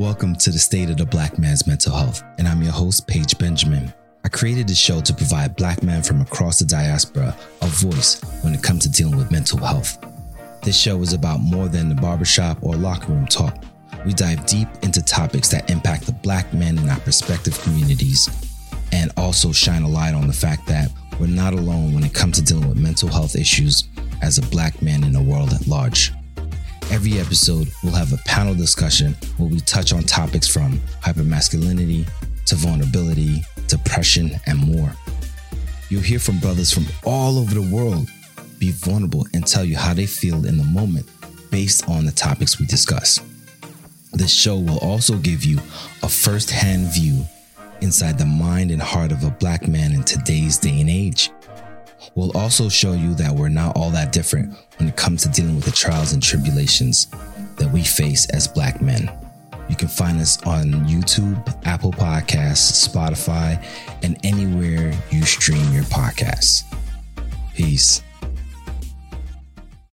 Welcome to the State of the Black Man's Mental Health, and I'm your host, Paige Benjamin. I created this show to provide black men from across the diaspora a voice when it comes to dealing with mental health. This show is about more than the barbershop or locker room talk. We dive deep into topics that impact the black men in our respective communities and also shine a light on the fact that we're not alone when it comes to dealing with mental health issues as a black man in the world at large. Every episode will have a panel discussion where we touch on topics from hypermasculinity to vulnerability, depression, and more. You'll hear from brothers from all over the world be vulnerable and tell you how they feel in the moment based on the topics we discuss. This show will also give you a first hand view inside the mind and heart of a black man in today's day and age. We'll also show you that we're not all that different when it comes to dealing with the trials and tribulations that we face as black men. You can find us on YouTube, Apple Podcasts, Spotify, and anywhere you stream your podcasts. Peace.